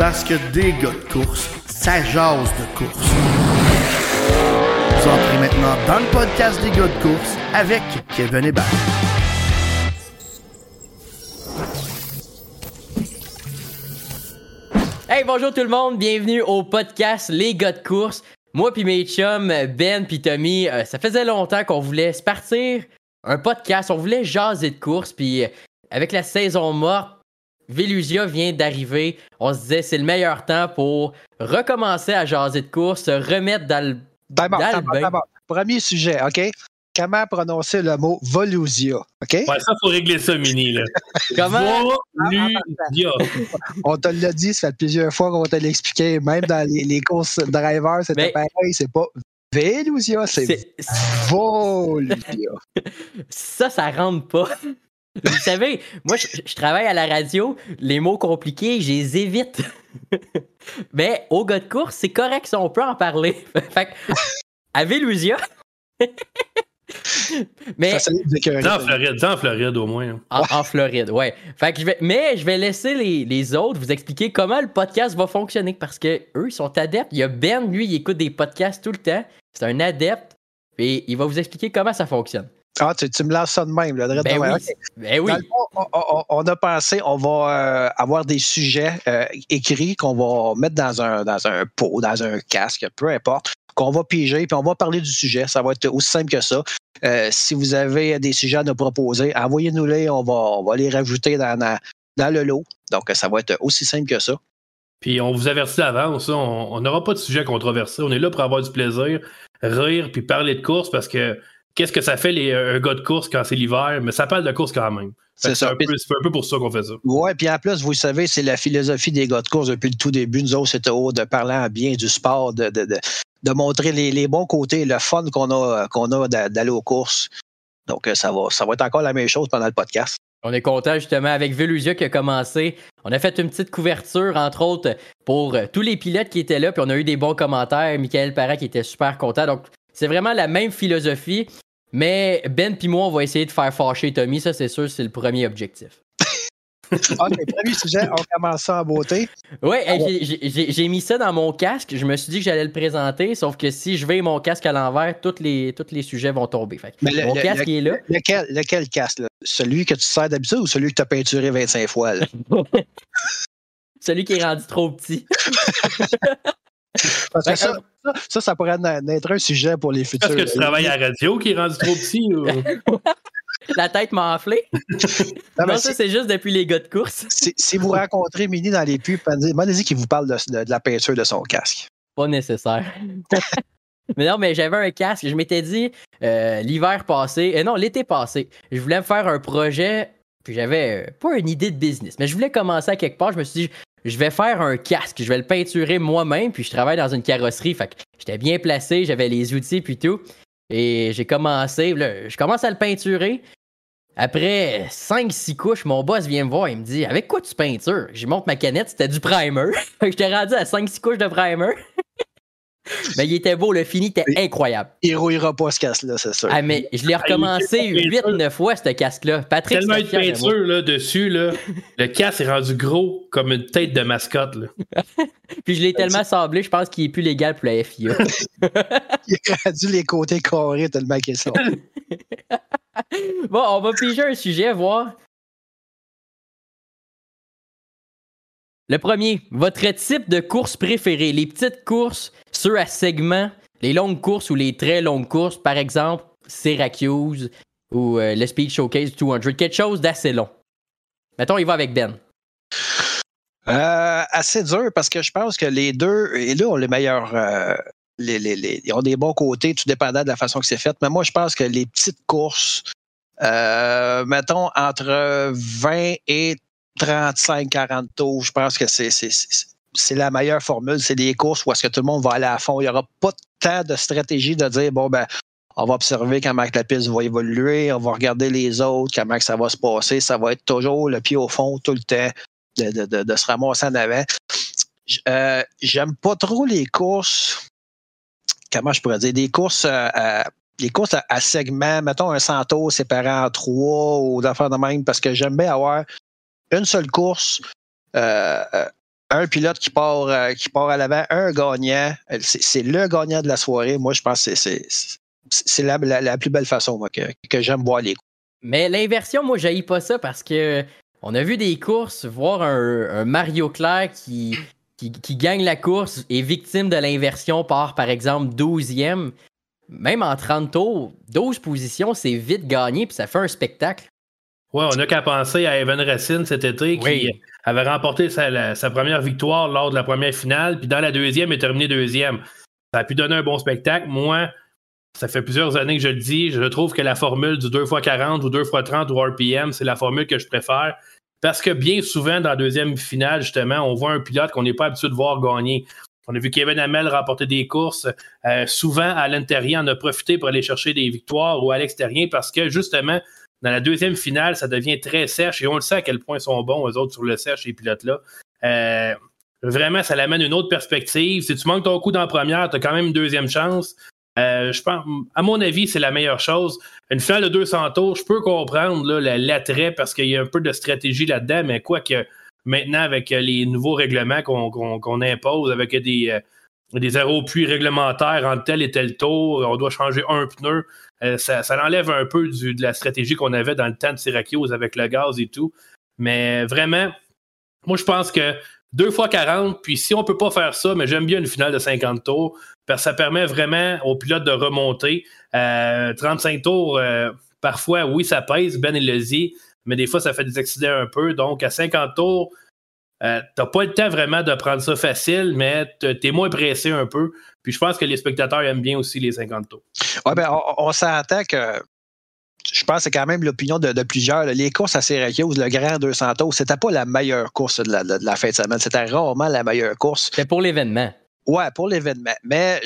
Parce que des gars de course, ça jase de course. Vous entrez maintenant dans le podcast des gars de course avec Kevin Hébert. Hey, bonjour tout le monde, bienvenue au podcast Les gars de course. Moi puis mes chums, Ben puis Tommy, euh, ça faisait longtemps qu'on voulait se partir un podcast, on voulait jaser de course, puis euh, avec la saison morte, Velusia vient d'arriver. On se disait c'est le meilleur temps pour recommencer à jaser de course, se remettre dans le. D'abord, d'abord. Premier sujet, OK? Comment prononcer le mot Volusia, OK? Ouais, ça, faut régler ça, Mini. Là. Comment? Volusia. On te l'a dit, ça fait plusieurs fois qu'on te l'a expliqué, même dans les, les courses drivers, c'était Mais- pareil, c'est pas Velusia, c'est C'est- Volusia. Ça, ça rentre pas. Vous savez, moi, je, je travaille à la radio, les mots compliqués, je les évite. Mais au gars de course, c'est correct si on peut en parler. fait que, à Velusia. Mais. Dans Floride, dans Floride au moins. hein. en, en Floride, ouais. Fait que je vais, mais je vais laisser les, les autres vous expliquer comment le podcast va fonctionner parce que eux, ils sont adeptes. Il y a Ben, lui, il écoute des podcasts tout le temps. C'est un adepte. Et il va vous expliquer comment ça fonctionne. Ah, tu, tu me lances ça de même, là, direct Ben de oui. Ben oui. Dans le fond, on, on- on a pensé, on va euh, avoir des sujets euh, écrits qu'on va mettre dans un, dans un pot, dans un casque, peu importe, qu'on va piger, puis on va parler du sujet. Ça va être aussi simple que ça. Euh, si vous avez des sujets à nous proposer, envoyez-nous-les, on va, on va les rajouter dans, dans, dans le lot. Donc, ça va être aussi simple que ça. Puis on vous avertit d'avance, on n'aura pas de sujet controversé. On est là pour avoir du plaisir, rire, puis parler de course parce que qu'est-ce que ça fait les, un gars de course quand c'est l'hiver? Mais ça parle de course quand même. C'est un, peu- c'est un peu pour ça qu'on fait ça. Oui, puis en plus, vous le savez, c'est la philosophie des gars de course depuis le tout début. Nous autres, c'était haut de parler en bien du sport, de, de, de, de montrer les, les bons côtés, le fun qu'on a, qu'on a d'a- d'aller aux courses. Donc, euh, ça va, ça va être encore la même chose pendant le podcast. On est content justement avec Velusia qui a commencé. On a fait une petite couverture, entre autres, pour euh, tous les pilotes qui étaient là, puis on a eu des bons commentaires. Michael Parra qui était super content. Donc, c'est vraiment la même philosophie. Mais Ben puis moi, on va essayer de faire fâcher Tommy. Ça, c'est sûr, c'est le premier objectif. OK, premier sujet, on commence ça en beauté. Ouais, Ah j'ai- mis ça dans mon casque. Je me suis dit que j'allais le présenter, sauf que si je vais mon casque à l'envers, tous les, tous les sujets vont tomber. Fait que Mais le- mon le- casque le- est là. Lequel, lequel casque? là? Celui que tu sers d'habitude ou celui que tu as peinturé 25 fois? là? Celui qui est rendu trop petit. Parce que ça, ça, pourrait être un sujet pour les futurs. Est-ce que tu travailles à la radio qui est rendu trop petit? ou- La tête m'a enflé. Non, ça, c'est juste depuis les gars de course. si- si vous rencontrez Mini dans les pubs, demandez-y qu'il vous parle de, de- de la peinture de son casque. Pas nécessaire. mais non, mais j'avais un casque. Je m'étais dit, euh, l'hiver passé, et non, l'été passé, je voulais me faire un projet, puis j'avais euh, pas une idée de business, mais je voulais commencer à quelque part. Je me suis dit, je vais faire un casque, je vais le peinturer moi-même, puis je travaille dans une carrosserie, fait que j'étais bien placé, j'avais les outils, puis tout. Et j'ai commencé, là, je commence à le peinturer. Après 5-6 couches, mon boss vient me voir, il me dit Avec quoi tu peintures J'y montre ma canette, c'était du primer. J'étais rendu à 5-6 couches de primer. Mais il était beau, le fini était incroyable. Il rouillera pas ce casque-là, c'est sûr. Ah, mais je l'ai recommencé il était 8-9 fois, ce casque-là. Patrick, Tellement de peinture là, dessus, là, le casque est rendu gros comme une tête de mascotte. Là. Puis je l'ai tellement sablé, je pense qu'il est plus légal pour la FIA. Il a rendu les côtés carrés tellement qu'ils sont. bon, on va piger un sujet, voir. Le premier, votre type de course préférée. Les petites courses, ceux à segment, les longues courses ou les très longues courses, par exemple, Syracuse ou euh, le Speed Showcase 200. Quelque chose d'assez long. Mettons, il va avec Ben. Euh, assez dur parce que je pense que les deux, et là, ont les meilleurs. euh, ils ont des bons côtés, tout dépendant de la façon que c'est fait. Mais moi, je pense que les petites courses, mettons, entre 20 et 35-40 tours, je pense que c'est. c'est- la meilleure formule, c'est des courses où est-ce que tout le monde va aller à fond. Il n'y aura pas tant de stratégie de dire, bon, ben, on va observer comment la piste va évoluer, on va regarder les autres, comment ça va se passer. Ça va être toujours le pied au fond tout le temps de, de- de- se ramasser en avant. Euh, J'aime pas trop les courses. Comment je pourrais dire? Des courses euh, à, les courses à, à segments, mettons un Santos séparé en trois ou d'affaires de même, parce que j'aime bien avoir une seule course. euh, euh, un pilote qui part, euh, qui part à l'avant, un gagnant. C'est le gagnant de la soirée. Moi, je pense que c'est la, la, plus belle façon moi, que, que j'aime voir les coups. Mais l'inversion, moi, je pas ça parce que on a vu des courses, voir un, Mario Claire qui, qui, qui, gagne la course et victime de l'inversion par, par exemple, 12e. Même en 30 tours, 12 positions, c'est vite gagné puis ça fait un spectacle. Ouais, on n'a qu'à penser à Evan Racine cet été qui avait remporté sa, sa, première victoire lors de la première finale, puis dans la deuxième, il est terminé deuxième. Ça a pu donner un bon spectacle. Moi, ça fait plusieurs années que je le dis, je trouve que la formule du 2x40 ou 2x30 ou RPM, c'est la formule que je préfère. Parce que bien souvent, dans la deuxième finale, justement, on voit un pilote qu'on n'est pas habitué de voir gagner. On a vu Kevin Hamel remporter des courses. Euh, souvent, à l'intérieur, on a profité pour aller chercher des victoires ou à l'extérieur parce que, justement, dans la deuxième finale, ça devient très sèche et on le sait à quel point ils sont bons, eux autres, sur le sèche, ces pilotes-là. Euh, vraiment, ça l'amène une autre perspective. Si tu manques ton coup dans la première, tu as quand même une deuxième chance. Euh, je pense, à mon avis, c'est la meilleure chose. Une finale de 200 tours, je peux comprendre l'attrait parce qu'il y a un peu de stratégie là-dedans, mais quoi que maintenant, avec les nouveaux règlements qu'on impose, avec des, euh, des zéros puits réglementaires en tel et tel tour, on doit changer un pneu. Euh, ça, enlève un peu de la stratégie qu'on avait dans le temps de Syracuse avec le gaz et tout. Mais vraiment, moi, je pense que deux fois 40, puis si on peut pas faire ça, mais j'aime bien une finale de 50 tours, parce que ça permet vraiment aux pilotes de remonter. 35 euh, tours, euh, parfois, oui, ça pèse, Ben et le mais des fois, ça fait des accidents un peu. Donc, à 50 tours, euh, t'as pas le temps vraiment de prendre ça facile, mais t'es moins pressé un peu. Puis je pense que les spectateurs aiment bien aussi les 50 tours. Ouais, ben, on, s'entend que je pense que c'est quand même l'opinion de, plusieurs. Les courses à Syracuse, le Grand 200 tours, c'était pas la meilleure course de la, fin de semaine. C'était rarement la meilleure course. C'était pour l'événement. Ouais, pour l'événement. Mais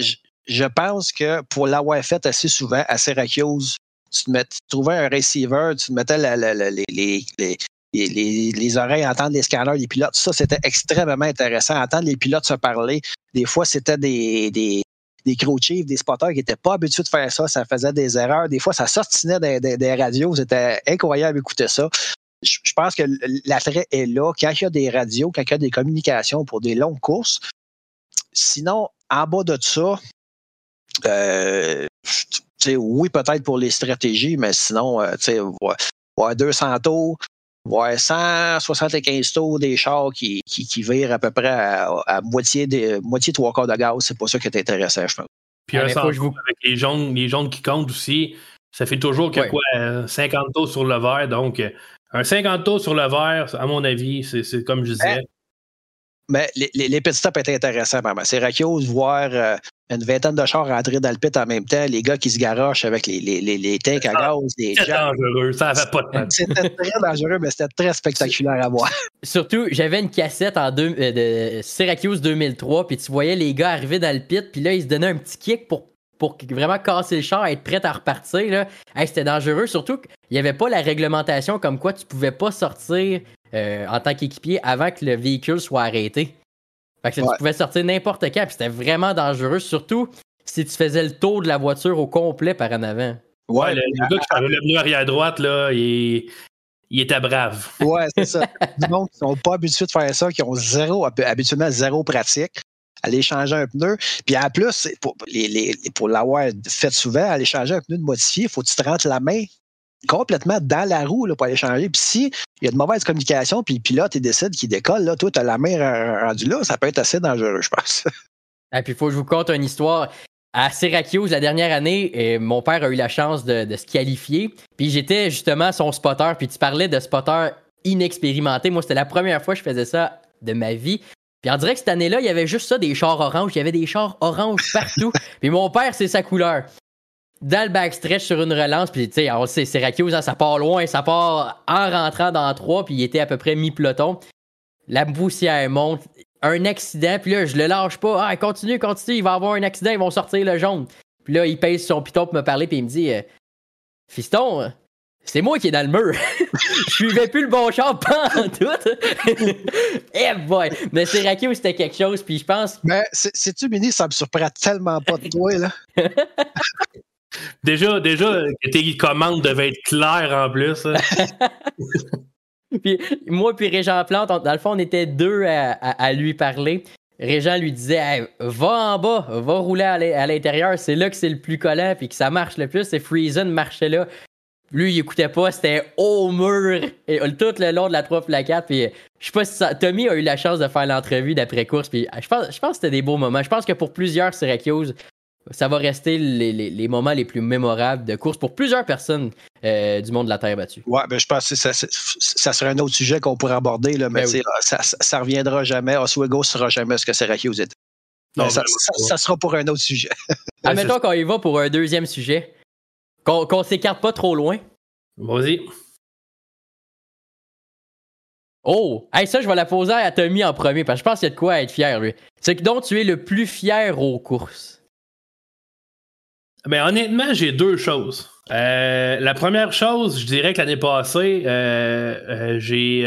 je, pense que pour l'avoir fait assez souvent à Syracuse, tu, trouvais un receiver, tu mettais les, les, les, oreilles, entendre les scanners des pilotes. Ça, c'était extrêmement intéressant. Entendre les pilotes se parler. Des fois, c'était des, des, des des spotters qui n'étaient pas habitués de faire ça. Ça faisait des erreurs. Des fois, ça sortinait des, radios. C'était incroyable d'écouter ça. Je, pense que l'attrait est là. Quand il y a des radios, quand il y a des communications pour des longues courses, sinon, en bas de ça, euh, oui, peut-être pour les stratégies, mais sinon, euh, tu sais, ouais, 200 tours, Ouais, 175 tours des chars qui, qui, qui virent à peu près à, moitié, des, moitié trois quarts de gaz. C'est pas ça qui est intéressant, je pense. Puis un ah, vous... avec les jaunes, les jaunes qui comptent aussi, ça fait toujours que quoi, 50 tours sur le verre. Donc, un 50 tours sur le verre, à mon avis, c'est comme je disais. Mais les, les, les petits stops étaient intéressants. C'est Syracuse, voir euh, une vingtaine de chars rentrer dans le pit en même temps, les gars qui se garochent avec les, les, les, tanks à gaz, les C'était dangereux, ça n'avait pas de C'était très dangereux, mais c'était très spectaculaire à voir. Surtout, j'avais une cassette en deux, euh, de Syracuse 2003, puis tu voyais les gars arriver dans le pit, puis là, ils se donnaient un petit kick pour pour vraiment casser le char, être prêt à repartir, là, c'était dangereux. Surtout qu'il n'y avait pas la réglementation comme quoi tu pouvais pas sortir euh, en tant qu'équipier avant que le véhicule soit arrêté. Fait que tu pouvais sortir n'importe quand, puis c'était vraiment dangereux, surtout si tu faisais le tour de la voiture au complet par en avant. Ouais, le, gars qui avait le pneu arrière droite, là, il, il était brave. Ouais, c'est ça. Du monde qui sont pas habitués de faire ça, qui ont zéro, habituellement zéro pratique aller changer un pneu. Puis en plus, pour, pour l'avoir fait souvent, aller changer un pneu de modifié, il faut que tu te rentres la main complètement dans la roue là, pour aller changer. Puis si il y a de mauvaises communications, puis le pilote il décide qu'il décolle, là, toi, tu as la main rendue là, ça peut être assez dangereux, je pense. Et puis il faut que je vous conte une histoire. À Syracuse, la dernière année, euh, mon père a eu la chance de, se qualifier. Puis j'étais justement son spotter. Puis tu parlais de spotter inexpérimenté. Moi, c'était la première fois que je faisais ça de ma vie. Puis on dirait que cette année-là, il y avait juste ça, des chars oranges. Il y avait des chars oranges partout. puis mon père, c'est sa couleur dans le backstretch sur une relance, puis tu sais, on sait, Syracuse, hein, ça part loin, ça part en rentrant dans trois, puis il était à peu près mi-peloton. La poussière monte, un accident, puis là, je le lâche pas. Ah, continue, continue, il va avoir un accident, ils vont sortir le jaune. Puis là, il pèse son piton pour me parler, puis il me dit euh, Fiston, c'est moi qui est dans le mur. je suivais plus le bon char, pas en tout. eh boy! Mais Syracuse, c'était quelque chose, puis je pense. Mais c'est-tu, Mini, ça me surprend tellement pas de toi, là? Déjà, déjà tes commandes devaient être claires en plus. Hein. moi puis Régent Plante, dans le fond, on était deux à, lui parler. Régent lui disait Va en bas, va rouler à l'intérieur, c'est là que c'est le plus collant puis que ça marche le plus. Et Freezen marchait là. Lui, il écoutait pas, c'était au mur et tout le long de la 3 la 4. Puis je sais pas si Tommy a eu la chance de faire l'entrevue d'après course. Puis je pense, je pense que c'était des beaux moments. Je pense que pour plusieurs Syracuse, ça va rester les, moments les plus mémorables de course pour plusieurs personnes euh, du monde de la Terre battue. Oui, ben je pense que ça, ça, serait un autre sujet qu'on pourrait aborder, là, mais ben ça, ça reviendra jamais. Oswego ne sera jamais ce que Syracuse était. Non, ça, ça, sera pour un autre sujet. Admettons qu'on y va pour un deuxième sujet. Qu'on ne s'écarte pas trop loin. Vas-y. Oh! Hey, ça, je vais la poser à Tommy en premier, parce que je pense qu'il y a de quoi être fier, lui. C'est que dont tu es le plus fier aux courses. Mais ben, honnêtement, j'ai deux choses. Euh, la première chose, je dirais que l'année passée, euh, euh, j'ai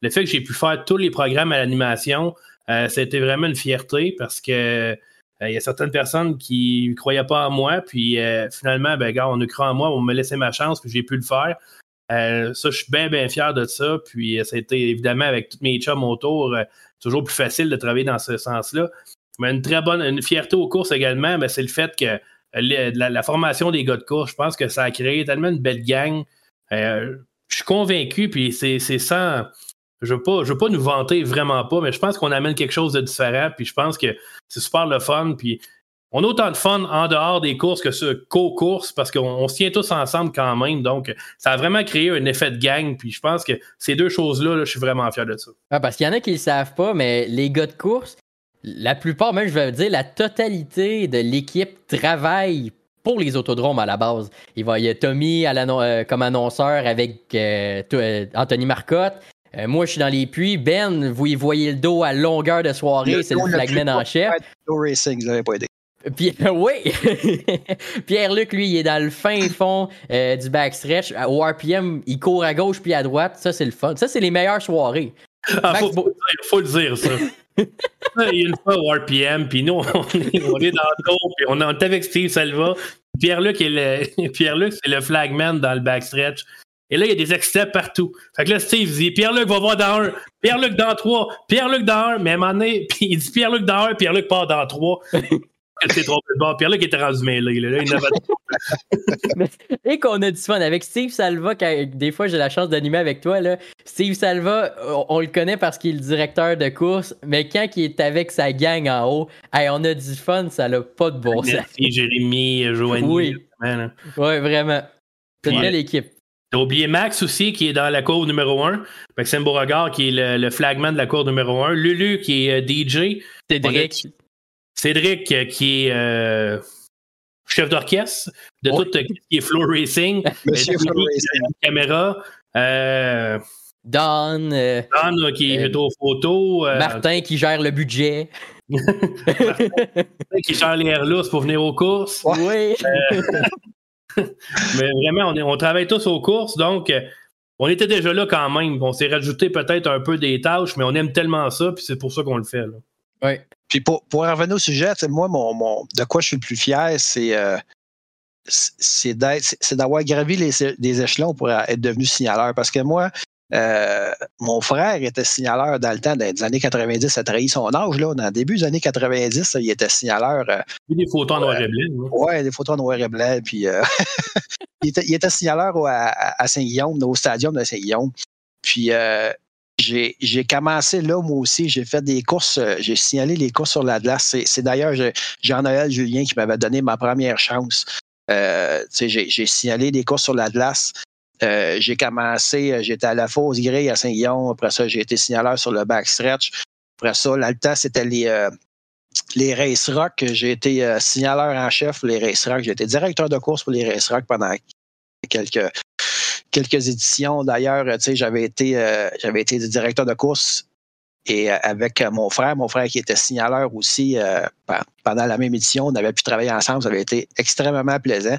le fait que j'ai pu faire tous les programmes à l'animation, c'était vraiment une fierté parce que il y a certaines personnes qui ne croyaient pas en moi, puis finalement, ben gars, on a cru en moi, on m'a laissé ma chance, puis j'ai pu le faire. ça, je suis bien, bien fier de ça. Puis ça a été évidemment avec tous mes chums autour, toujours plus facile de travailler dans ce sens-là. Mais une très bonne, une fierté aux courses également, ben, c'est le fait que la, formation des gars de course, je pense que ça a créé tellement une belle gang. Euh, je suis convaincu, puis c'est sans. Je ne veux, pas, nous vanter vraiment pas, mais je pense qu'on amène quelque chose de différent, puis je pense que c'est super le fun, puis on a autant de fun en dehors des courses que ce co-course parce qu'on se tient tous ensemble quand même. Donc, ça a vraiment créé un effet de gang. Puis je pense que ces deux choses-là, je suis vraiment fier de ça. Ah, parce qu'il y en a qui ne le savent pas, mais les gars de course, la plupart, même je vais dire, la totalité de l'équipe travaille pour les autodromes à la base. Il, va, y a Tommy euh, comme annonceur avec euh, euh, Anthony Marcotte. moi, je suis dans les puits. Ben, vous y voyez le dos à longueur de soirée, c'est le flagman en chef. Puis, oui, Pierre-Luc, lui, il est dans le fin fond du backstretch. Au RPM, il court à gauche puis à droite. Ça, c'est le fun. Ça, c'est les meilleures soirées. Ah, faut, faut, le dire, ça. Il y a une fois au RPM, puis nous, on est, dans le tour, puis on est avec Steve Salva. Pierre-Luc, Pierre-Luc, c'est le flagman dans le backstretch. Et là, il y a des extraits partout. Fait que là, Steve dit Pierre-Luc va voir dans un, Pierre-Luc dans trois, Pierre-Luc dans un, mais à un moment donné, puis il dit Pierre-Luc dans un, Pierre-Luc part dans trois. C'est trop bon. Pierre-Luc était rendu mêlé. Là, il Et qu'on a du fun avec Steve Salva, des fois j'ai la chance d'animer avec toi. Là. Steve Salva, on, le connaît parce qu'il est le directeur de course, mais quand il est avec sa gang en haut, on a du fun, ça n'a pas de bon sens. Merci Jérémy, Joanie. Oui. oui, vraiment. C'est une belle équipe. T'as oublié Max aussi, qui est dans la cour numéro 1. Maxime Beauregard, qui est le, flagman de la cour numéro 1. Lulu, qui est euh, DJ. Cédric. Cédric, euh, qui est euh, chef d'orchestre de tout ce qui est floor racing. Monsieur floor racing. Caméra. Euh, Don. Don qui est aux photos. Martin qui gère le budget. Martin qui gère les airlus pour venir aux courses. Oui. mais vraiment, on, on, travaille tous aux courses, donc on était déjà là quand même. On s'est rajouté peut-être un peu des tâches, mais on aime tellement ça, puis c'est pour ça qu'on le fait. Là. Oui. Puis pour, pour revenir au sujet, moi, mon, de quoi je suis le plus fier, c'est euh, c'est d'avoir gravi les, des échelons pour être devenu signaleur. Parce que moi, euh, mon frère était signaleur dans le temps des années 90, ça trahit son âge. Là. Dans le début des années 90, il était signaleur. Euh, des photos en noir et blanc. Oui, des photos en noir et blanc. Puis, il, était, il, était, signaleur à, à Saint-Guillaume, au stadium de Saint-Guillaume. Puis j'ai commencé là, moi aussi. J'ai fait des courses, euh, j'ai signalé les courses sur la glace. C'est d'ailleurs Jean-Noël Julien qui m'avait donné ma première chance. Euh, j'ai signalé des courses sur la glace. Euh, j'ai commencé, j'étais à la Fosse Grey à Saint-Guillaume. Après ça, j'ai été signaleur sur le backstretch. Après ça, l'Alta, c'était les, les Race Rock. J'ai été signaleur en chef pour les Race Rock. J'ai été directeur de course pour les Race Rock pendant quelques, quelques éditions. D'ailleurs, tu sais, j'avais été, euh, j'avais été directeur de course et euh, avec mon frère, mon frère qui était signaleur aussi euh, pendant la même édition, on avait pu travailler ensemble. Ça avait été extrêmement plaisant.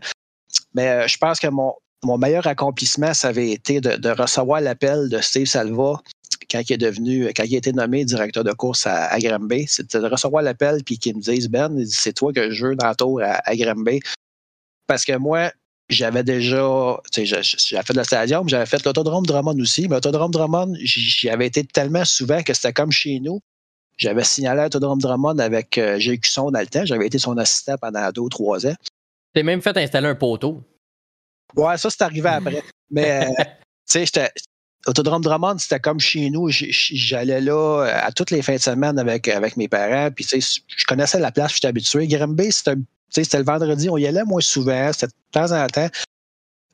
Mais je pense que mon, meilleur accomplissement, ça avait été de, recevoir l'appel de Steve Salva quand il est devenu, quand il a été nommé directeur de course à, à Granby. C'était de recevoir l'appel puis qu'il me dise Ben, c'est toi que je veux dans le tour à, à Granby. Parce que moi, j'avais déjà, tu sais, j'avais fait le stadium, j'avais fait l'autodrome Drummond aussi, mais l'autodrome Drummond, j'y avais été tellement souvent que c'était comme chez nous. J'avais signalé l'autodrome Drummond avec euh, Gilles Cusson dans le temps. J'avais été son assistant pendant deux ou trois ans. T'es même fait installer un poteau. Ouais, ça, c'est arrivé après. Mais, euh, tu sais, Autodrome Drummond, c'était comme chez nous. J'allais là euh, à toutes les fins de semaine avec, avec mes parents. Puis, tu sais, je connaissais la place, j'étais habitué. Grimby, c'était le vendredi, on y allait moins souvent, c'était de temps en temps.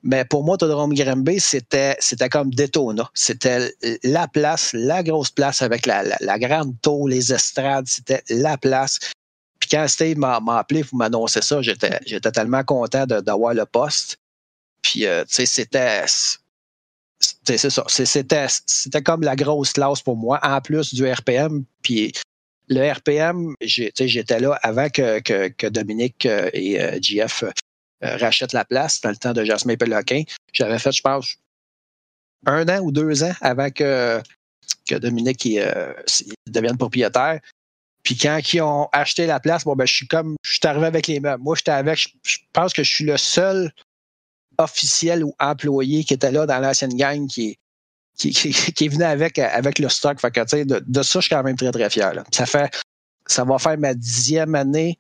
Mais pour moi, Autodrome Grimby, c'était, c'était comme Daytona. C'était la place, la grosse place avec la, la, grande tour, les estrades. C'était la place. Puis quand Steve m'a, appelé pour m'annoncer ça, j'étais, j'étais tellement content d'avoir le poste. Puis, euh, tu sais, c'était c'est ça. C'était, c'était comme la grosse classe pour moi, en plus du RPM. Puis le RPM, j'étais là avant que, que, Dominique euh, et euh, euh, rachètent la place dans le temps de Jasmin Peloquin. J'avais fait, je pense, un an ou deux ans avant que, que Dominique devienne propriétaire. Puis quand ils ont acheté la place, bon ben je suis comme je suis arrivé avec les meubles. Moi, j'étais avec, je pense que je suis le seul officiel ou employé qui était là dans l'ancienne gang qui, qui, qui, est venu avec, avec le stock. Fait que, de, de ça, je suis quand même très, très fier. Ça fait ça va faire ma dixième année.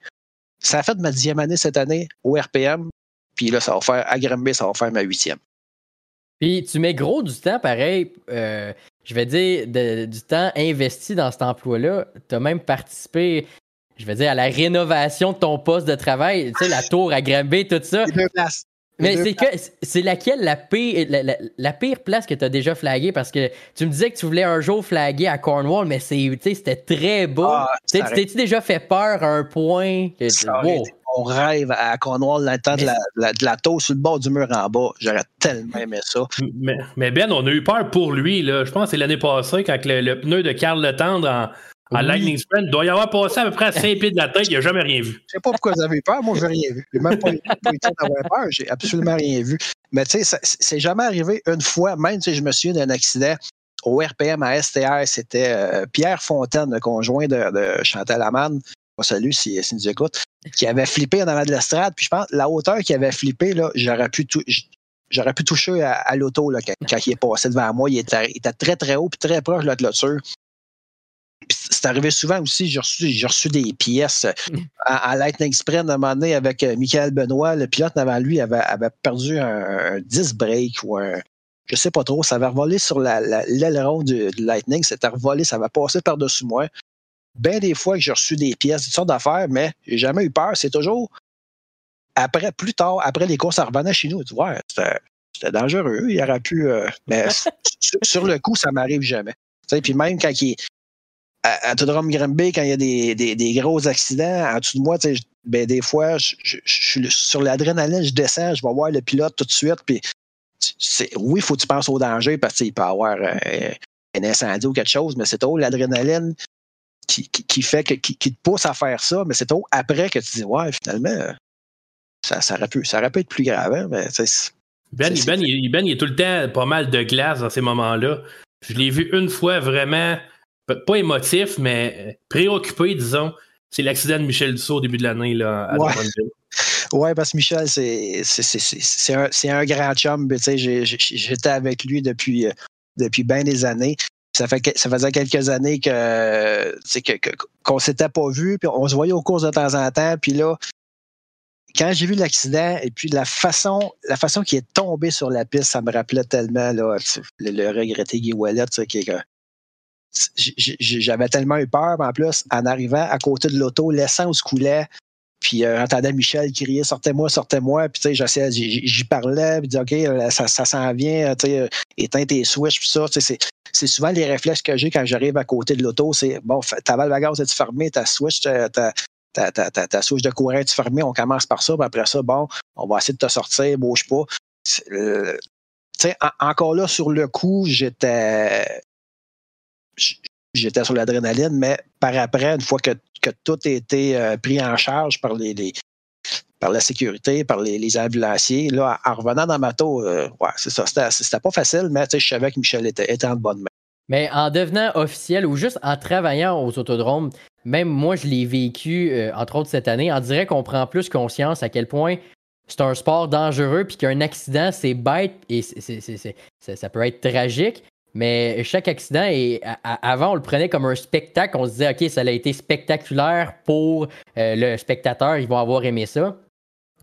Ça a fait ma dixième année cette année au RPM. Puis là, ça va faire à Granby, ça va faire ma huitième. Puis tu mets gros du temps, pareil, euh, je vais dire, du temps investi dans cet emploi-là. Tu as même participé, je vais dire, à la rénovation de ton poste de travail. Tu sais, la tour à Granby, tout ça. deux places. Mais c'est que c'est laquelle la pire, la, pire place que tu as déjà flagué? Parce que tu me disais que tu voulais un jour flaguer à Cornwall, mais c'était très beau. Ah, tu t'es-tu déjà fait peur à un point? On rêve à Cornwall dans le temps de la, de la taux sur le bord du mur en bas. J'aurais tellement aimé ça. Mais, Ben, on a eu peur pour lui. Là. Je pense que c'est l'année passée quand le, pneu de Carl Le Tendre en, à Lightning Sprint, il doit y avoir passé à peu près à 5 pieds de la tête, il n'a jamais rien vu. Je ne sais pas pourquoi vous avez peur, moi je n'ai rien vu. Je n'ai même pas eu d'avoir peur, j'ai absolument rien vu. Mais tu sais, c'est jamais arrivé une fois, même si je me souviens d'un accident au RPM à STR, c'était euh, Pierre Fontaine, le conjoint de, Chantal Amann, on salue si, si nous écoute, qui avait flippé en avant de l'estrade. Puis je pense, la hauteur qu'il avait flippé, là, j'aurais pu j'aurais pu toucher à, l'auto quand, il est passé devant moi. Il était, était très, très haut puis très proche de la clôture c'est arrivé souvent aussi, j'ai reçu, reçu des pièces à, Lightning Sprint à un moment donné avec euh, Michael Benoît, le pilote avant lui avait, avait perdu un, disc brake ou un, je sais pas trop, ça avait revolé sur l'aileron du, Lightning, c'était revolé, ça va passer par-dessus moi. Bien des fois que j'ai reçu des pièces, toutes sortes d'affaires, mais j'ai jamais eu peur. C'est toujours après, plus tard, après les courses, ça revenait chez nous. Tu vois, c'était dangereux. Il aurait pu. Euh, mais sur, le coup, ça m'arrive jamais. Puis même quand il, à, Autodrome Granby, quand il y a des, des, des, gros accidents, en dessous de moi, ben, des fois, je, je, suis sur l'adrénaline, je descends, je vais voir le pilote tout de suite. Puis, oui, il faut que tu penses au danger parce qu'il peut y avoir euh, un incendie ou quelque chose, mais c'est trop l'adrénaline qui, qui, fait que, qui, te pousse à faire ça, mais c'est trop après que tu dis, ouais, finalement, ça, ça, aurait, pu, ça aurait pu être plus grave. Hein, mais, ben, ben, il, ben, il est tout le temps pas mal de glace dans ces moments-là. Je l'ai vu une fois vraiment pas émotif, mais préoccupé, disons. C'est l'accident de Michel Dussault au début de l'année là, à ouais. ouais, parce que Michel, c'est un, un, grand chum. J'étais avec lui depuis, euh, depuis bien des années. Ça, fait, ça faisait quelques années que qu'on ne s'était pas vu, puis on se voyait aux courses de temps en temps. Puis là, quand j'ai vu l'accident et puis la façon, la façon qu'il est tombé sur la piste, ça me rappelait tellement là, le, regretté Guy Wallet, qui est j'avais tellement eu peur, en plus, en arrivant à côté de l'auto, l'essence coulait, puis euh, j'entendais Michel crier Sortez-moi, sortez-moi. Puis tu sais, j'y parlais, puis dis OK, euh, ça, ça s'en vient, tu sais, euh, éteins tes switches, puis ça. C'est souvent les réflexes que j'ai quand j'arrive à côté de l'auto c'est bon, ta valve à gaz est fermée, ta switch, ta, ta, ta, ta, switch de courant est fermée, on commence par ça, puis après ça, bon, on va essayer de te sortir, bouge pas. Euh, sais, encore là, sur le coup, j'étais j'étais sur l'adrénaline, mais par après, une fois que, tout a été euh, pris en charge par les, par la sécurité, par les, ambulanciers, là, en revenant dans ma tour, euh, ouais, c'est ça. C'était pas facile, mais je savais que Michel était, était en bonne main. Mais en devenant officiel ou juste en travaillant aux autodromes, même moi, je l'ai vécu, euh, entre autres cette année, on dirait qu'on prend plus conscience à quel point c'est un sport dangereux, puis qu'un accident, c'est bête et ça peut être tragique. Mais chaque accident, avant, on le prenait comme un spectacle. On se disait, OK, ça a été spectaculaire pour euh, le spectateur, ils vont avoir aimé ça.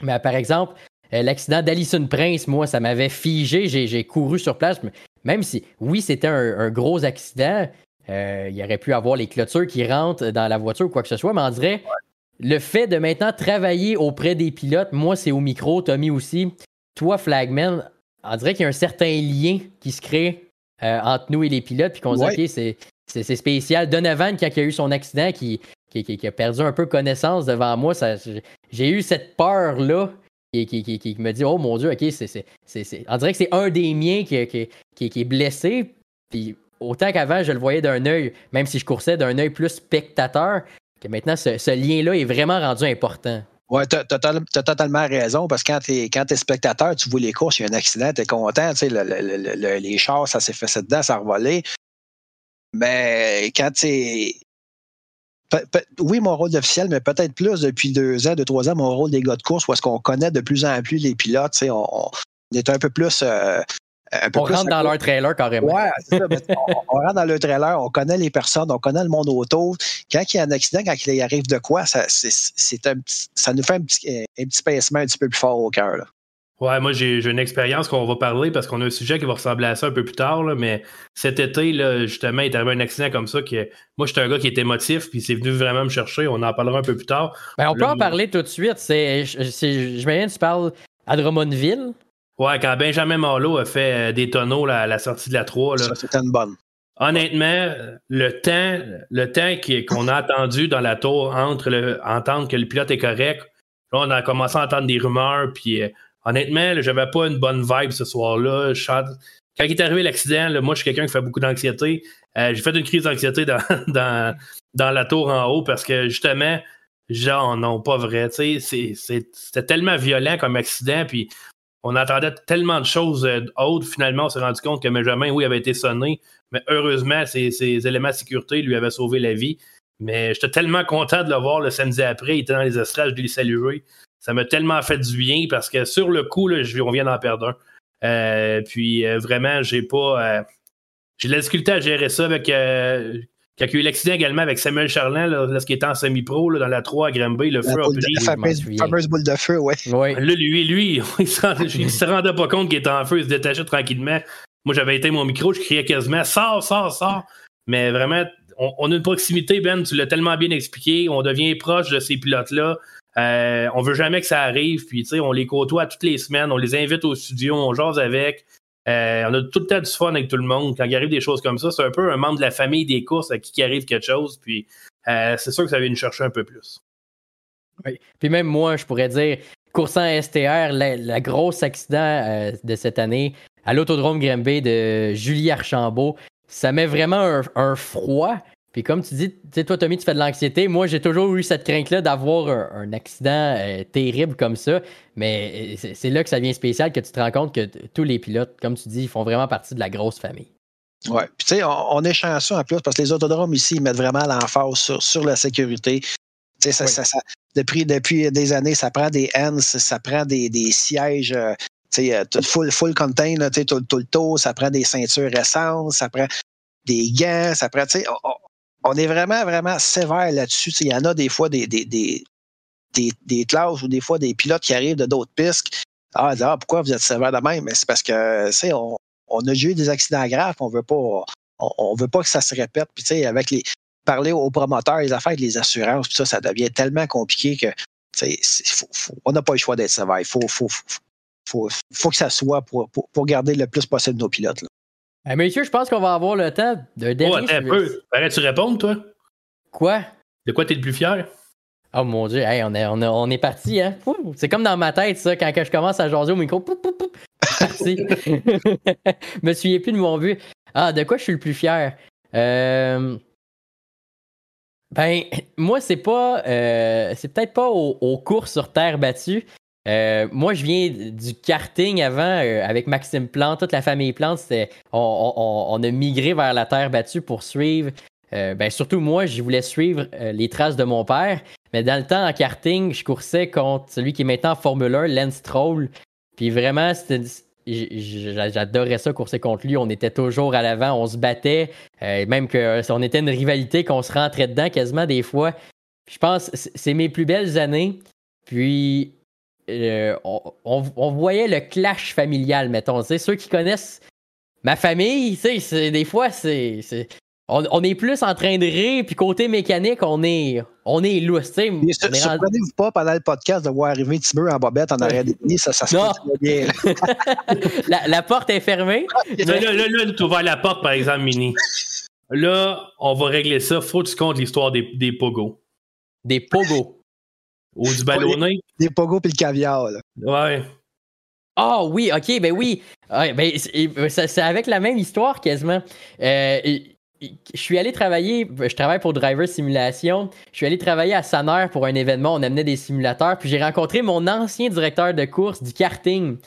Mais par exemple, euh, l'accident d'Alison Prince, moi, ça m'avait figé. J'ai couru sur place. Même si, oui, c'était un, gros accident, euh, il aurait pu avoir les clôtures qui rentrent dans la voiture ou quoi que ce soit, mais on dirait le fait de maintenant travailler auprès des pilotes, moi, c'est au micro, Tommy aussi, toi, Flagman, on dirait qu'il y a un certain lien qui se crée euh, entre nous et les pilotes, puis qu'on se dit, OK, c'est spécial. Donovan, quand il a eu son accident, qui, qui, a perdu un peu connaissance devant moi, j'ai eu cette peur-là qui, qui, me dit, oh mon Dieu, OK, c'est. On dirait que c'est un des miens qui, est blessé. Puis autant qu'avant, je le voyais d'un œil, même si je coursais d'un œil plus spectateur, que maintenant, ce, lien-là est vraiment rendu important. Oui, tu as, totalement raison, parce que quand tu es, spectateur, tu vois les courses, il y a un accident, tu es content, tu sais, les chars, ça s'est fait dedans, ça a revolé. Mais quand tu oui, mon rôle d'officiel, mais peut-être plus depuis deux ans, deux, trois ans, mon rôle des gars de course, où est-ce qu'on connaît de plus en plus les pilotes, on, on, est un peu plus euh, on rentre dans leur trailer carrément. Ouais, ça, on, rentre dans le trailer, on connaît les personnes, on connaît le monde autour. Quand il y a un accident, quand il arrive de quoi, ça, c'est un ça nous fait un petit, un petit pincement un petit peu plus fort au cœur. Ouais, moi j'ai une expérience qu'on va parler parce qu'on a un sujet qui va ressembler à ça un peu plus tard, mais cet été, là, justement, il est arrivé un accident comme ça que moi j'étais un gars qui était émotif, puis c'est venu vraiment me chercher, on en parlera un peu plus tard. Ben, on peut en parler tout de suite. C'est, je, me tu parles à Drummondville. Ouais, quand Benjamin Marlowe a fait euh, des tonneaux à la sortie de la 3. Là, ça, c'était une bonne. Honnêtement, le temps, le temps qu'on a attendu dans la tour entre le, entendre que le pilote est correct, là, on a commencé à entendre des rumeurs, puis euh, honnêtement, j'avais pas une bonne vibe ce soir-là. Quand il est arrivé l'accident, moi, je suis quelqu'un qui fait beaucoup d'anxiété. Euh, j'ai fait une crise d'anxiété dans, dans, dans, la tour en haut parce que justement, genre, non, pas vrai. C'était tellement violent comme accident, puis on attendait tellement de choses euh, autres. Finalement, on s'est rendu compte que Benjamin, oui, avait été sonné, mais heureusement, ces, éléments de sécurité lui avaient sauvé la vie. Mais j'étais tellement content de le voir le samedi après. Il était dans les estrades, je l'ai salué. Ça m'a tellement fait du bien parce que sur le coup, là, on vient d'en perdre un. Euh, puis euh, vraiment, j'ai pas. j'ai la difficulté à gérer ça avec quand il y a eu l'accident également avec Samuel Charlin, lorsqu'il était en semi-pro dans la 3 à Granby, le feu a pris. La fameuse, boule de feu, ouais. Là, lui, lui, il se, se rendait pas compte qu'il était en feu, il se détachait tranquillement. Moi, j'avais été mon micro, je criais quasiment Sors, sors, sors. Mais vraiment, on, a une proximité, Ben, tu l'as tellement bien expliqué. On devient proche de ces pilotes-là. Euh, on veut jamais que ça arrive. Puis, tu sais, on les côtoie toutes les semaines, on les invite au studio, on jase avec. Euh, on a tout le temps du fun avec tout le monde. Quand il arrive des choses comme ça, c'est un peu un membre de la famille des courses à qui arrive quelque chose. Puis euh, c'est sûr que ça vient nous chercher un peu plus. Oui. Puis même moi, je pourrais dire, coursant STR, la, grosse accident euh, de cette année à l'autodrome Grimby de Julie Archambault, ça met vraiment un froid puis comme tu dis, tu sais, toi, Tommy, tu fais de l'anxiété. Moi, j'ai toujours eu cette crainte-là d'avoir un, accident euh, terrible comme ça. Mais euh, c'est là que ça devient spécial, que tu te rends compte que tous les pilotes, comme tu dis, ils font vraiment partie de la grosse famille. Oui. Puis, tu sais, on, est chanceux en plus parce que les autodromes ici, ils mettent vraiment l'emphase sur, sur la sécurité. Tu sais, ça, ça, depuis, depuis des années, ça prend des hands, ça prend des, des sièges. Euh, tu sais, full, full contain, tu sais, tout, tout, le tour, ça prend des ceintures essence, ça prend des gants, ça prend, tu sais, on est vraiment, vraiment sévère là-dessus. Il y en a des fois des, des, des, des, classes ou des fois des pilotes qui arrivent de d'autres pistes. Ah, ah, pourquoi vous êtes sévère de même? Mais c'est parce que, on, on a eu des accidents graves, on veut pas, on, veut pas que ça se répète. Puis, tu sais, avec les, parler aux promoteurs, les affaires les assurances, ça, ça devient tellement compliqué que, on n'a pas le choix d'être sévère. Il faut, faut, faut, faut, que ça soit pour, pour, garder le plus possible nos pilotes. Hey, messieurs, je pense qu'on va avoir le temps d'un dernier. Oh, attends un peu. Arrête-tu répondre, toi? Quoi? De quoi t'es le plus fier? Oh mon dieu, hey, on, est, on, on est parti, hein? C'est comme dans ma tête, ça, quand je commence à jaser au micro. Parti. je me souviens plus de mon but. Ah, de quoi je suis le plus fier? Euh... Ben, moi, c'est pas. Euh... C'est peut-être pas aux, courses sur terre battue, euh, moi, je viens du karting avant euh, avec Maxime Plante, toute la famille Plante. On, a migré vers la terre battue pour suivre. Euh, ben, surtout moi, je voulais suivre les traces de mon père. Mais dans le temps, en karting, je coursais contre celui qui est maintenant en Formule 1, Lance Stroll. Puis vraiment, j'adorais ça, courser contre lui. On était toujours à l'avant, on se battait. Même que on était une rivalité qu'on se rentrait dedans quasiment des fois. Je pense c'est mes plus belles années. Puis euh, on, voyait le clash familial, mettons. Ceux qui connaissent ma famille, des fois, c'est on, est plus en train de rire, puis côté mécanique, on est, on est lousse. Ne surprenez-vous pas pendant le podcast de voir arriver Tiber en bobette en arrière des ça, ça se fait bien. la, la, porte est fermée. là, là, là, tu ouvres la porte, par exemple, Mini. Là, on va régler ça. Faut que tu comptes l'histoire des, des pogos. Des pogos. Ou du ballonné. Des, pogos puis le caviar. Là. Ouais. Ah oui, ok, ben oui. ben, c'est avec la même histoire quasiment. Euh, je suis allé travailler, je travaille pour Driver Simulation. Je suis allé travailler à Saner pour un événement, on amenait des simulateurs, puis j'ai rencontré mon ancien directeur de course du karting.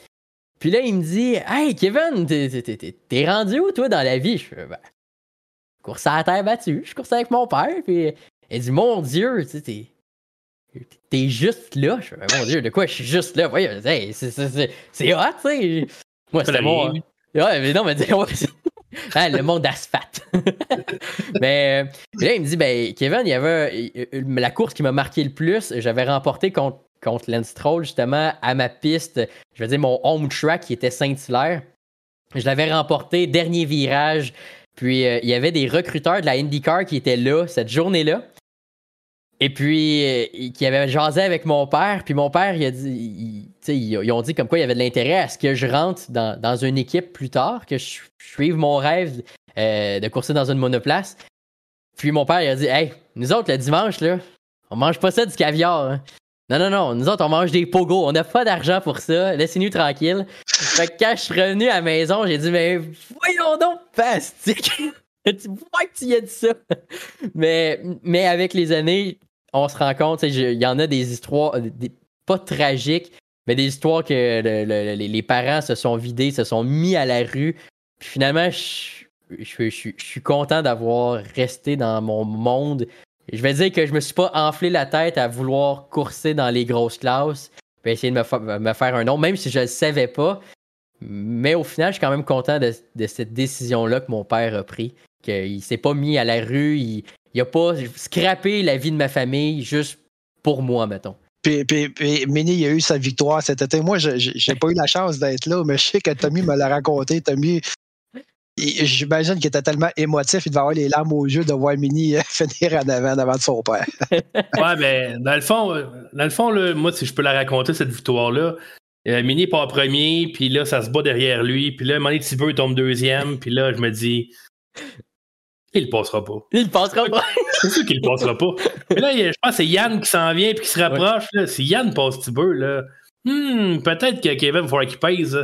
Puis là, il me dit Hey Kevin, t'es rendu où toi dans la vie? Je fais ben, course à la terre battue, je cours avec mon père, puis il dit Mon Dieu, t'es. T'es juste là. Je fais, ben, mon Dieu, de quoi je suis juste là? Voyez, c'est hot, tu sais. Moi, c'était bon. Ouais, mais non, mais ah, le monde asphalte. mais, là, il me dit, ben, Kevin, il y avait la course qui m'a marqué le plus. J'avais remporté contre, contre Lance Stroll, justement, à ma piste. Je veux dire, mon home track qui était Saint-Hilaire. Je l'avais remporté, dernier virage. Puis, euh, il y avait des recruteurs de la IndyCar qui étaient là cette journée-là. Et puis, euh, qui avait jasé avec mon père. Puis mon père, il a dit, ils ont dit comme quoi il y avait de l'intérêt à ce que je rentre dans, une équipe plus tard, que je, suive mon rêve euh, de courser dans une monoplace. Puis mon père, il a dit, hey, nous autres, le dimanche, là, on mange pas ça du caviar. Hein. Non, non, non, nous autres, on mange des pogos. On n'a pas d'argent pour ça. Laissez-nous tranquille. fait que quand je suis revenu à la maison, j'ai dit, mais voyons donc, pastique. tu vois que tu y as dit ça. mais, mais avec les années, on se rend compte, il y en a des histoires, pas tragiques, mais des histoires que les parents se sont vidés, se sont mis à la rue. Puis finalement, je, suis content d'avoir resté dans mon monde. Je vais dire que je me suis pas enflé la tête à vouloir courser dans les grosses classes, puis essayer de me, faire un nom, même si je ne le savais pas. Mais au final, je suis quand même content de, cette décision-là que mon père a pris. Qu'il s'est pas mis à la rue, il, il a pas scrappé la vie de ma famille juste pour moi, mettons. Puis, puis, puis Mini, il a eu sa victoire cet été. Moi, j'ai pas eu la chance d'être là, mais je sais que Tommy me l'a raconté. Tommy, j'imagine qu'il était tellement émotif, il devait avoir les larmes aux yeux de voir Mini finir en avant devant son père. ouais, mais dans le fond, dans le fond moi, si je peux la raconter, cette victoire-là, euh, Mini part premier, puis là, ça se bat derrière lui, puis là, Manny Thibault tombe deuxième, puis là, je me dis, il le passera pas. Il le passera pas. C'est sûr qu'il le passera pas. Mais là, je pense que c'est Yann qui s'en vient et qui se rapproche. Si Yann passe Tiber, là, hmm, peut-être que Kevin, il faudra qu'il pèse.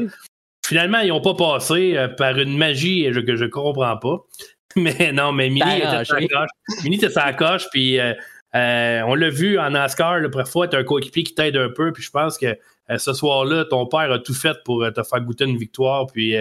Finalement, ils n'ont pas passé euh, par une magie que je ne comprends pas. Mais non, mais Mini était sa coche. Mini était sa coche, puis euh, euh, on l'a vu en NASCAR, le parfois, tu un coéquipier qui t'aide un peu, puis je pense que ce soir-là, ton père a tout fait pour te faire goûter une victoire, puis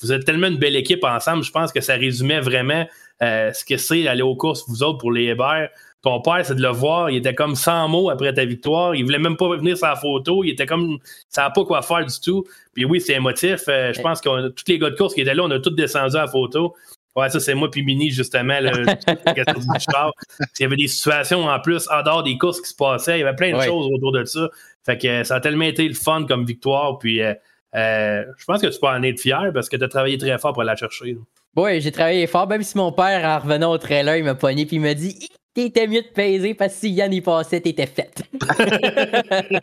vous êtes tellement une belle équipe ensemble, je pense que ça résumait vraiment euh, ce que c'est aller aux courses, vous autres, pour les Hébert. Ton père, c'est de le voir, il était comme sans mots après ta victoire. Il voulait même pas venir sa photo. Il était comme, ça n'a pas quoi faire du tout. Puis oui, c'est émotif. Euh, je pense que tous les gars de course qui étaient là, on a tous descendu à la photo. Ouais, ça, c'est moi puis Mini, justement, le, Il y avait des situations en plus, en dehors des courses qui se passaient. Il y avait plein de choses autour de ça. Fait que ça a tellement été le fun comme victoire. Puis euh, je pense que tu peux en être fier parce que tu as travaillé très fort pour la chercher. Oui, j'ai travaillé fort, même si mon père, en revenant au trailer, il m'a pogné puis il m'a dit T'étais mieux de peser parce que si Yann y passait, t'étais faite.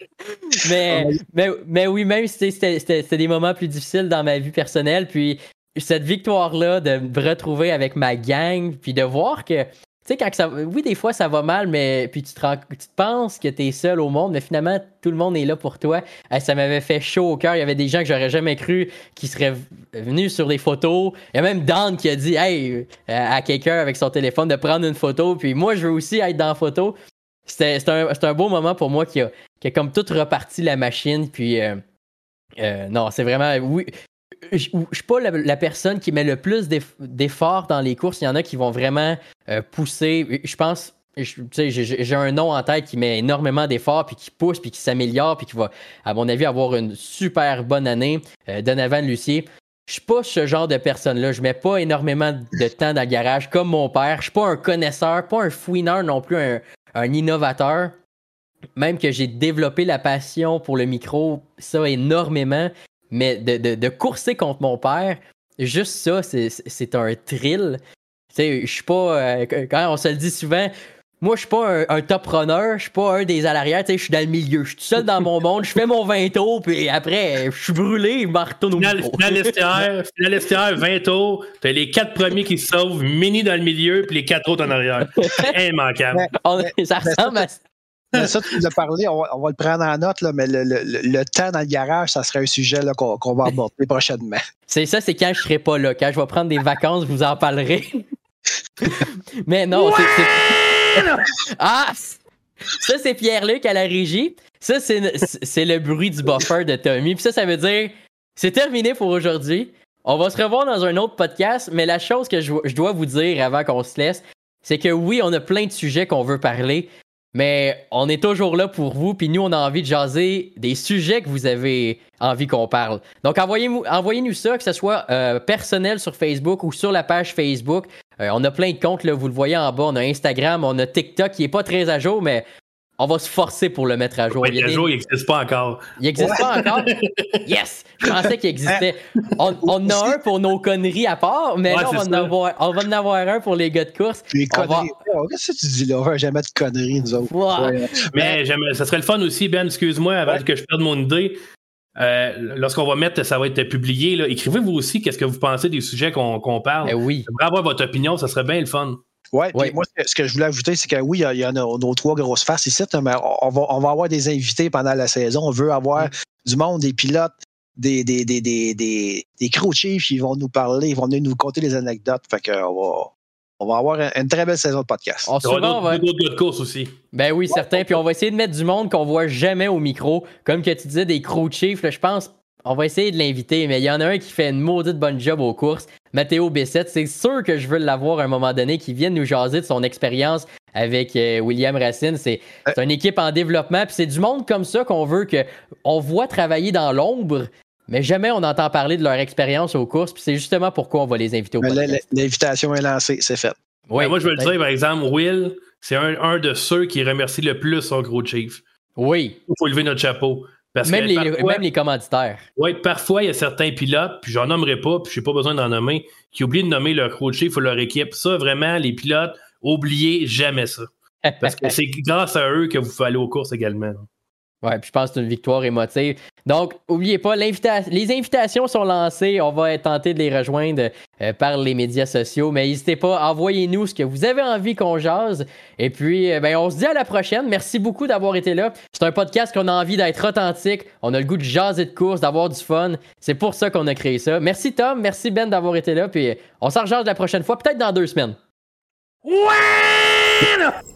mais, mais, mais, oui, même si c'était des moments plus difficiles dans ma vie personnelle, puis cette victoire-là, de me retrouver avec ma gang, puis de voir que tu sais, quand ça. Oui, des fois, ça va mal, mais puis tu te, tu penses que tu es seul au monde, mais finalement, tout le monde est là pour toi. ça m'avait fait chaud au cœur. Il y avait des gens que j'aurais jamais cru qui seraient venus sur des photos. Il y a même Dan qui a dit Hey, euh, à quelqu'un avec son téléphone de prendre une photo. Puis moi, je veux aussi être dans la photo. C'était un, un, beau moment pour moi qui a, comme tout reparti la machine. Puis. Euh, euh, non, c'est vraiment. Je ne suis pas la, personne qui met le plus d'efforts dans les courses. Il y en a qui vont vraiment euh, pousser. Je pense j'ai un nom en tête qui met énormément d'efforts, puis qui pousse, puis qui s'améliore, puis qui va, à mon avis, avoir une super bonne année. Euh, Donovan Lucier. Je suis pas ce genre de personne-là. Je mets pas énormément de temps dans le garage comme mon père. Je suis pas un connaisseur, pas un fouineur non plus, un, innovateur. Même que j'ai développé la passion pour le micro, ça énormément. Mais de, de courser contre mon père, juste ça, c'est un thrill. Je suis pas. Euh, quand on se le dit souvent, moi, je suis pas un, top runner, je suis pas un des à l'arrière, je suis dans le milieu. Je suis tout seul dans mon monde, je fais mon 20 tours, puis après, je suis brulé, je me retourne au final, Final STR, 20 tours, t'as les quatre premiers qui se sauvent, mini dans le milieu, puis les quatre autres en arrière. Immanquable. ça ressemble à ça, tu nous parlé, on va, le prendre en note, là, mais le, temps dans le garage, ça serait un sujet qu'on va aborder prochainement. C'est ça, c'est quand je serai pas là. Quand je vais prendre des vacances, je vous en parlerai. mais non, c'est. Ah! Ça, c'est Pierre-Luc à la régie. Ça, c'est le bruit du buffer de Tommy. Puis ça, ça veut dire c'est terminé pour aujourd'hui. On va se revoir dans un autre podcast, mais la chose que je, je dois vous dire avant qu'on se laisse, c'est que oui, on a plein de sujets qu'on veut parler, mais on est toujours là pour vous, puis nous, on a envie de jaser des sujets que vous avez envie qu'on parle. Donc, envoyez-nous envoyez ça, que ce soit euh, personnel sur Facebook ou sur la page Facebook. Euh, on a plein de comptes, là, vous le voyez en bas. On a Instagram, on a TikTok qui n'est pas très à jour, mais on va se forcer pour le mettre à jour. il, à jour, il n'existe pas encore. Il n'existe pas encore? Yes! Je pensais qu'il existait. On, on, a un pour nos conneries à part, mais là, on va, en avoir, on va, en avoir, un pour les gars de course. Les conneries. Qu'est-ce que tu dis là? On va jamais de conneries, nous autres. Mais ça serait le fun aussi, Ben, excuse-moi, avant que je perde mon idée. Euh, lorsqu'on va mettre, ça va être publié. Écrivez-vous aussi qu'est-ce que vous pensez des sujets qu'on parle. Ben oui. J'aimerais avoir votre opinion, ça serait bien le fun. Oui, ouais. moi, ce que je voulais ajouter, c'est que oui, il y, a, nos, trois grosses faces ici, mais on va, on va avoir des invités pendant la saison. On veut avoir mm. du monde, des pilotes, des, des, des, des, des, crew chiefs, ils vont nous parler, ils vont venir nous conter les anecdotes. Fait qu'on va, on va avoir une, très belle saison de podcast. On va d'autres gars de course aussi. Ben oui, certain. Puis on va essayer de mettre du monde qu'on voit jamais au micro. Comme que tu disais, des crew chiefs, je pense on va essayer de l'inviter, mais il y en a un qui fait une maudite bonne job aux courses. Mathéo Bessette, c'est sûr que je veux l'avoir à un moment donné, qui vienne nous jaser de son expérience avec euh, William Racine. C'est une équipe en développement, puis c'est du monde comme ça qu'on veut que on voit travailler dans l'ombre, mais jamais on entend parler de leur expérience aux courses, puis c'est justement pourquoi on va les inviter au podcast. L'invitation est lancée, c'est fait. Ouais, moi, je veux le dire, par exemple, Will, c'est un, de ceux qui remercie le plus son gros chief. Oui. Il faut lever notre chapeau même, les, même, les, commanditaires. Oui, parfois, il y a certains pilotes, puis j'en nommerai pas, puis je n'ai pas besoin d'en nommer, qui oublient de nommer leur crew chief ou leur équipe. Ça, vraiment, les pilotes, oubliez jamais ça. Parce que c'est grâce à eux que vous pouvez aller aux courses également. Ouais, puis je pense que c'est une victoire émotive. Donc, n'oubliez pas, les invitations sont lancées. On va tenter de les rejoindre euh, par les médias sociaux. Mais n'hésitez pas, envoyez-nous ce que vous avez envie qu'on jase. Et puis, euh, ben, on se dit à la prochaine. Merci beaucoup d'avoir été là. C'est un podcast qu'on a envie d'être authentique. On a le goût de jaser de course, d'avoir du fun. C'est pour ça qu'on a créé ça. Merci Tom, merci Ben d'avoir été là. Puis, on s'en la prochaine fois, peut-être dans deux semaines. Ouais!